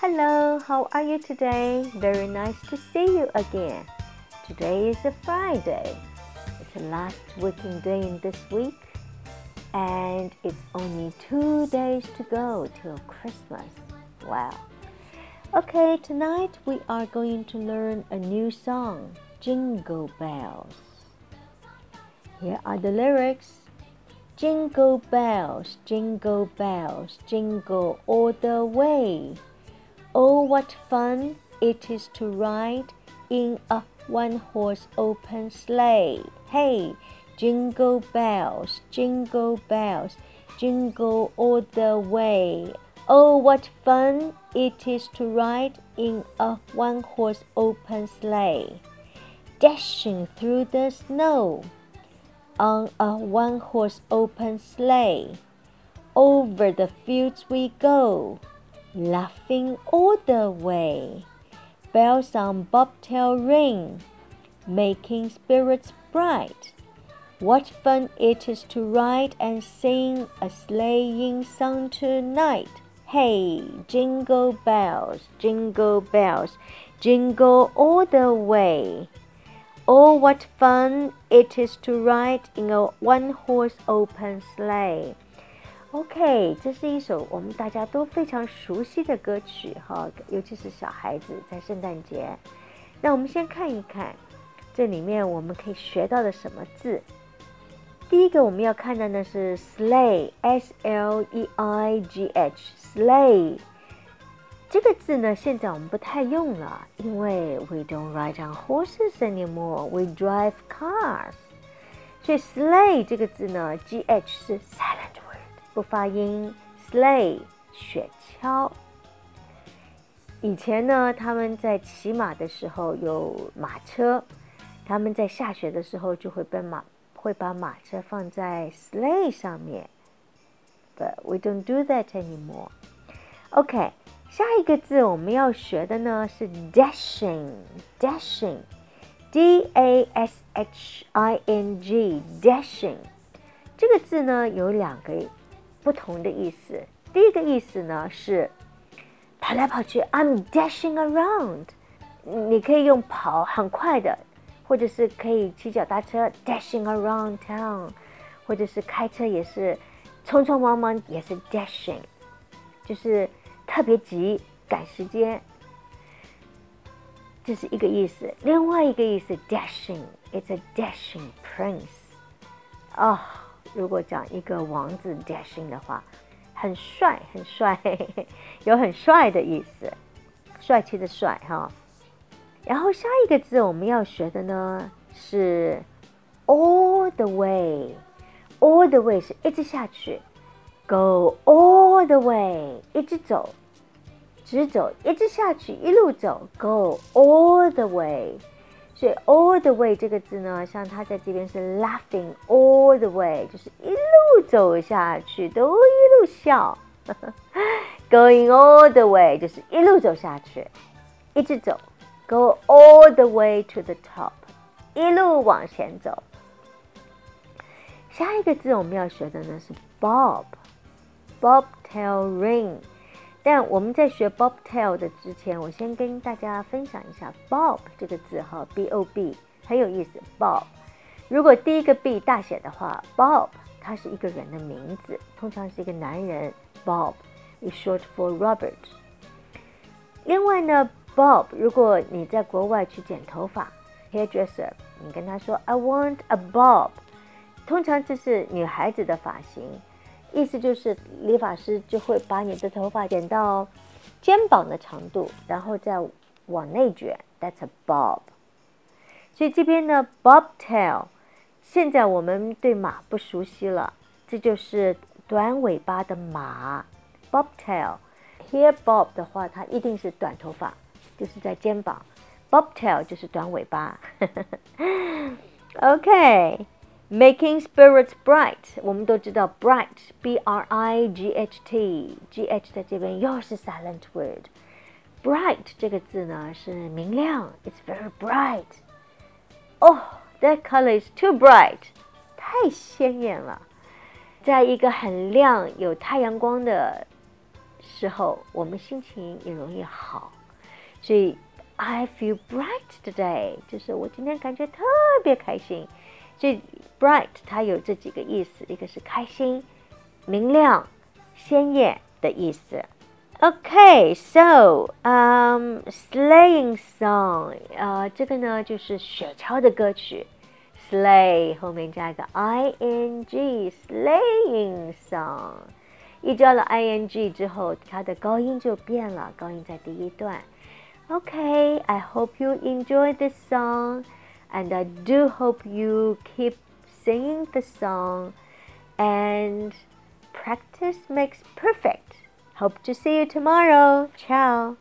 Hello, how are you today? Very nice to see you again. Today is a Friday. It's the last working day in this week, and it's only two days to go till Christmas. Wow. Okay, tonight we are going to learn a new song, Jingle Bells. Here are the lyrics. Jingle bells, jingle bells, jingle all the way. Oh, what fun it is to ride in a one horse open sleigh. Hey, jingle bells, jingle bells, jingle all the way. Oh, what fun it is to ride in a one horse open sleigh, dashing through the snow on a one horse open sleigh. Over the fields we go, laughing all the way. Bells on bobtail ring, making spirits bright. What fun it is to ride and sing a sleighing song tonight. Hey, jingle bells, jingle bells, jingle all the way. Oh, what fun it is to ride in a one-horse open sleigh. OK，这是一首我们大家都非常熟悉的歌曲哈，尤其是小孩子在圣诞节。那我们先看一看这里面我们可以学到的什么字。第一个我们要看的呢是 sleigh，s l e i g h，sleigh。这个字呢，现在我们不太用了，因为 we don't ride on horses anymore. We drive cars. 所以 sleigh 这个字呢，g h 是 silent 不发音。sleigh 雪橇。以前呢，他们在骑马的时候有马车，他们在下雪的时候就会把马会把马车放在 sleigh 上面。But we don't do that anymore. OK。下一个字我们要学的呢是 dashing，dashing，d a s h i n g，dashing。这个字呢有两个不同的意思。第一个意思呢是跑来跑去，I'm dashing around。你可以用跑很快的，或者是可以骑脚踏车 dashing around town，或者是开车也是匆匆忙忙也是 dashing，就是。特别急，赶时间，这是一个意思。另外一个意思，dashing，it's a dashing prince。哦，如果讲一个王子点心的话，很帅，很帅，有很帅的意思，帅气的帅哈。然后下一个字我们要学的呢是 all the way，all the way 是一直下去。Go all the way，一直走，直走，一直下去，一路走。Go all the way，所以 all the way 这个字呢，像它在这边是 laughing all the way，就是一路走下去，都一路笑。Going all the way 就是一路走下去，一直走。Go all the way to the top，一路往前走。下一个字我们要学的呢是 Bob。Bobtail ring，但我们在学 bobtail 的之前，我先跟大家分享一下 Bob 这个字哈，B O B 很有意思。Bob，如果第一个 B 大写的话，Bob 它是一个人的名字，通常是一个男人。Bob is short for Robert。另外呢，Bob，如果你在国外去剪头发，hairdresser，你跟他说 I want a bob，通常这是女孩子的发型。意思就是理发师就会把你的头发剪到肩膀的长度，然后再往内卷。That's a bob。所以这边呢，bobtail。现在我们对马不熟悉了，这就是短尾巴的马，bobtail。Here bob 的话，它一定是短头发，就是在肩膀。bobtail 就是短尾巴。OK。Making spirits bright，我们都知道 bright，b r i g h t，g h 在这边又是 silent word。bright 这个字呢是明亮，it's very bright。哦，that color is too bright，太鲜艳了。在一个很亮、有太阳光的 时候，我们心情也容易好。所以，I feel bright today，就是我今天感觉特别开心。 所以，bright 它有这几个意思，一个是开心、明亮、鲜艳的意思。OK，so um, sleighing song，呃，这个呢就是雪橇的歌曲，sleigh 后面加一个 i n g，sleighing song。一加了 i n g 之后，它的高音就变了，高音在第一段。OK，I hope you enjoy this song, and I do hope you keep singing the song, and practice makes perfect. Hope to see you tomorrow. Ciao.